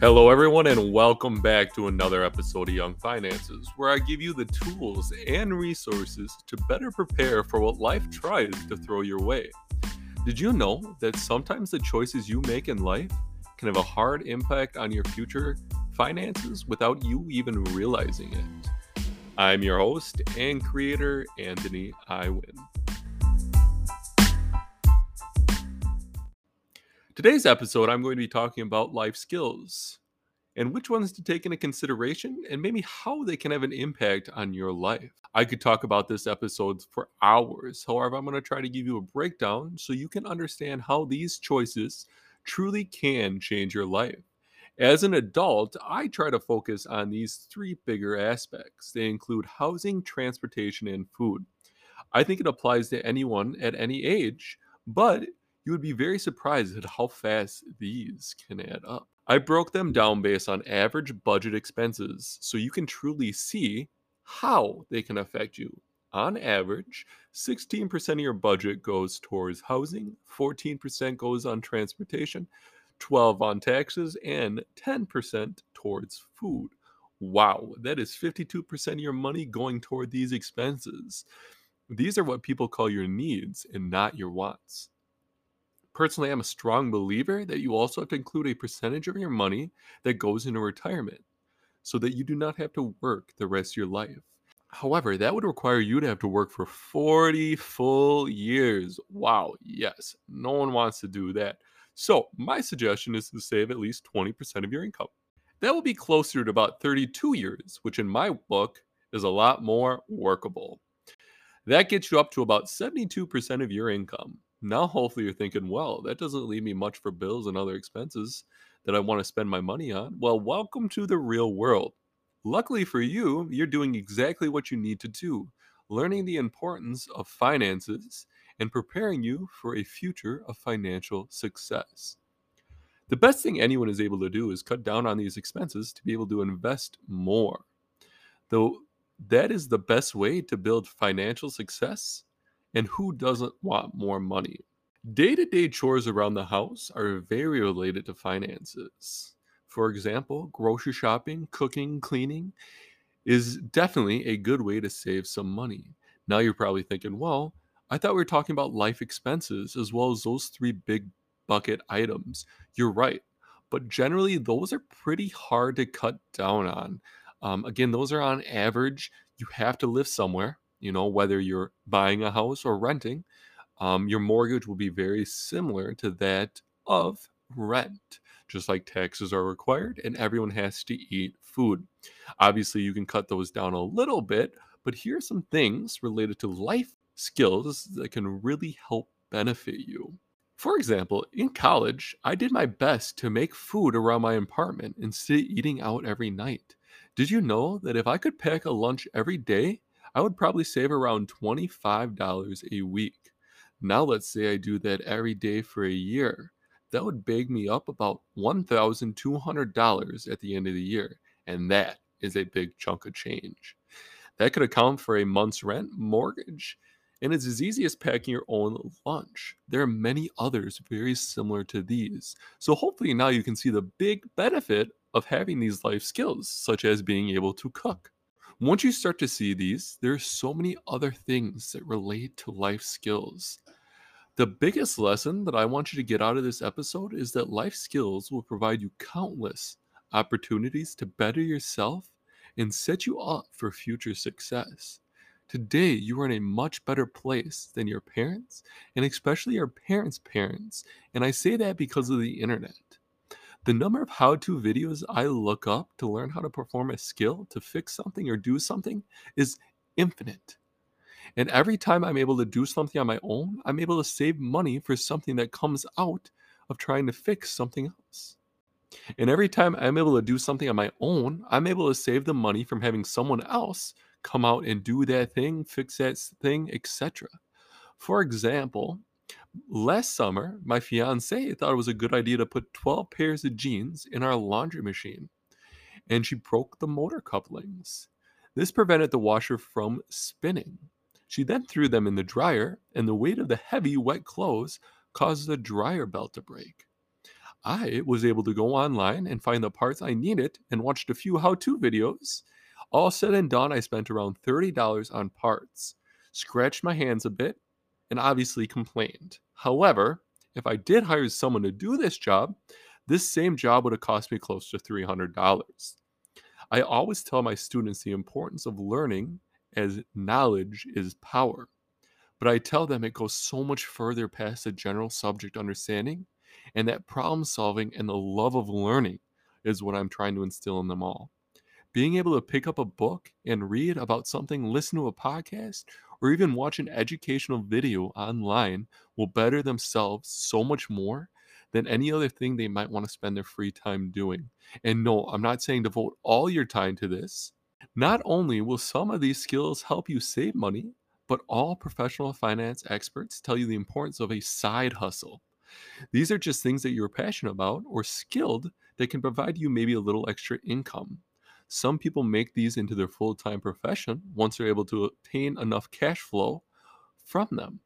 Hello, everyone, and welcome back to another episode of Young Finances, where I give you the tools and resources to better prepare for what life tries to throw your way. Did you know that sometimes the choices you make in life can have a hard impact on your future finances without you even realizing it? I'm your host and creator, Anthony Iwin. Today's episode, I'm going to be talking about life skills and which ones to take into consideration and maybe how they can have an impact on your life. I could talk about this episode for hours. However, I'm going to try to give you a breakdown so you can understand how these choices truly can change your life. As an adult, I try to focus on these three bigger aspects. They include housing, transportation, and food. I think it applies to anyone at any age, but you would be very surprised at how fast these can add up. I broke them down based on average budget expenses so you can truly see how they can affect you. On average, 16% of your budget goes towards housing, 14% goes on transportation, 12 on taxes, and 10% towards food. Wow, that is 52% of your money going toward these expenses. These are what people call your needs and not your wants. Personally, I'm a strong believer that you also have to include a percentage of your money that goes into retirement so that you do not have to work the rest of your life. However, that would require you to have to work for 40 full years. Wow, yes, no one wants to do that. So, my suggestion is to save at least 20% of your income. That will be closer to about 32 years, which in my book is a lot more workable. That gets you up to about 72% of your income. Now, hopefully, you're thinking, well, that doesn't leave me much for bills and other expenses that I want to spend my money on. Well, welcome to the real world. Luckily for you, you're doing exactly what you need to do, learning the importance of finances and preparing you for a future of financial success. The best thing anyone is able to do is cut down on these expenses to be able to invest more. Though that is the best way to build financial success and who doesn't want more money? Day to day chores around the house are very related to finances. For example, grocery shopping, cooking, cleaning is definitely a good way to save some money. Now you're probably thinking, well, I thought we were talking about life expenses as well as those three big bucket items. You're right. But generally, those are pretty hard to cut down on. Um, again, those are on average. You have to live somewhere you know, whether you're buying a house or renting, um, your mortgage will be very similar to that of rent, just like taxes are required and everyone has to eat food. Obviously, you can cut those down a little bit, but here are some things related to life skills that can really help benefit you. For example, in college, I did my best to make food around my apartment instead of eating out every night. Did you know that if I could pack a lunch every day, I would probably save around $25 a week. Now, let's say I do that every day for a year. That would bag me up about $1,200 at the end of the year. And that is a big chunk of change. That could account for a month's rent, mortgage, and it's as easy as packing your own lunch. There are many others very similar to these. So, hopefully, now you can see the big benefit of having these life skills, such as being able to cook. Once you start to see these, there are so many other things that relate to life skills. The biggest lesson that I want you to get out of this episode is that life skills will provide you countless opportunities to better yourself and set you up for future success. Today, you are in a much better place than your parents, and especially your parents' parents. And I say that because of the internet. The number of how to videos I look up to learn how to perform a skill, to fix something or do something is infinite. And every time I'm able to do something on my own, I'm able to save money for something that comes out of trying to fix something else. And every time I'm able to do something on my own, I'm able to save the money from having someone else come out and do that thing, fix that thing, etc. For example, Last summer, my fiance thought it was a good idea to put 12 pairs of jeans in our laundry machine, and she broke the motor couplings. This prevented the washer from spinning. She then threw them in the dryer, and the weight of the heavy, wet clothes caused the dryer belt to break. I was able to go online and find the parts I needed and watched a few how to videos. All said and done, I spent around $30 on parts, scratched my hands a bit, and obviously complained. However, if I did hire someone to do this job, this same job would have cost me close to $300. I always tell my students the importance of learning as knowledge is power. But I tell them it goes so much further past the general subject understanding, and that problem solving and the love of learning is what I'm trying to instill in them all. Being able to pick up a book and read about something, listen to a podcast, or even watch an educational video online will better themselves so much more than any other thing they might want to spend their free time doing. And no, I'm not saying devote all your time to this. Not only will some of these skills help you save money, but all professional finance experts tell you the importance of a side hustle. These are just things that you're passionate about or skilled that can provide you maybe a little extra income. Some people make these into their full time profession once they're able to obtain enough cash flow from them.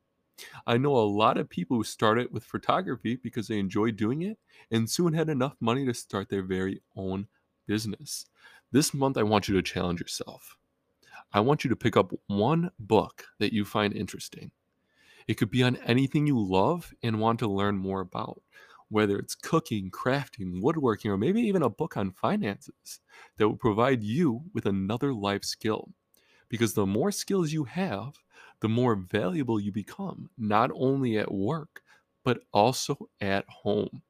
I know a lot of people who started with photography because they enjoyed doing it and soon had enough money to start their very own business. This month, I want you to challenge yourself. I want you to pick up one book that you find interesting. It could be on anything you love and want to learn more about, whether it's cooking, crafting, woodworking, or maybe even a book on finances that will provide you with another life skill. Because the more skills you have, the more valuable you become, not only at work, but also at home.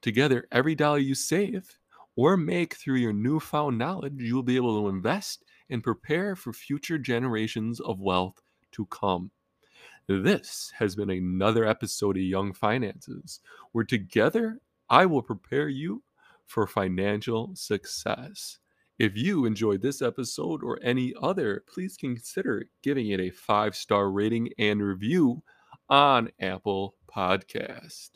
Together, every dollar you save or make through your newfound knowledge, you will be able to invest and prepare for future generations of wealth to come. This has been another episode of Young Finances, where together I will prepare you for financial success. If you enjoyed this episode or any other, please consider giving it a five star rating and review on Apple Podcast.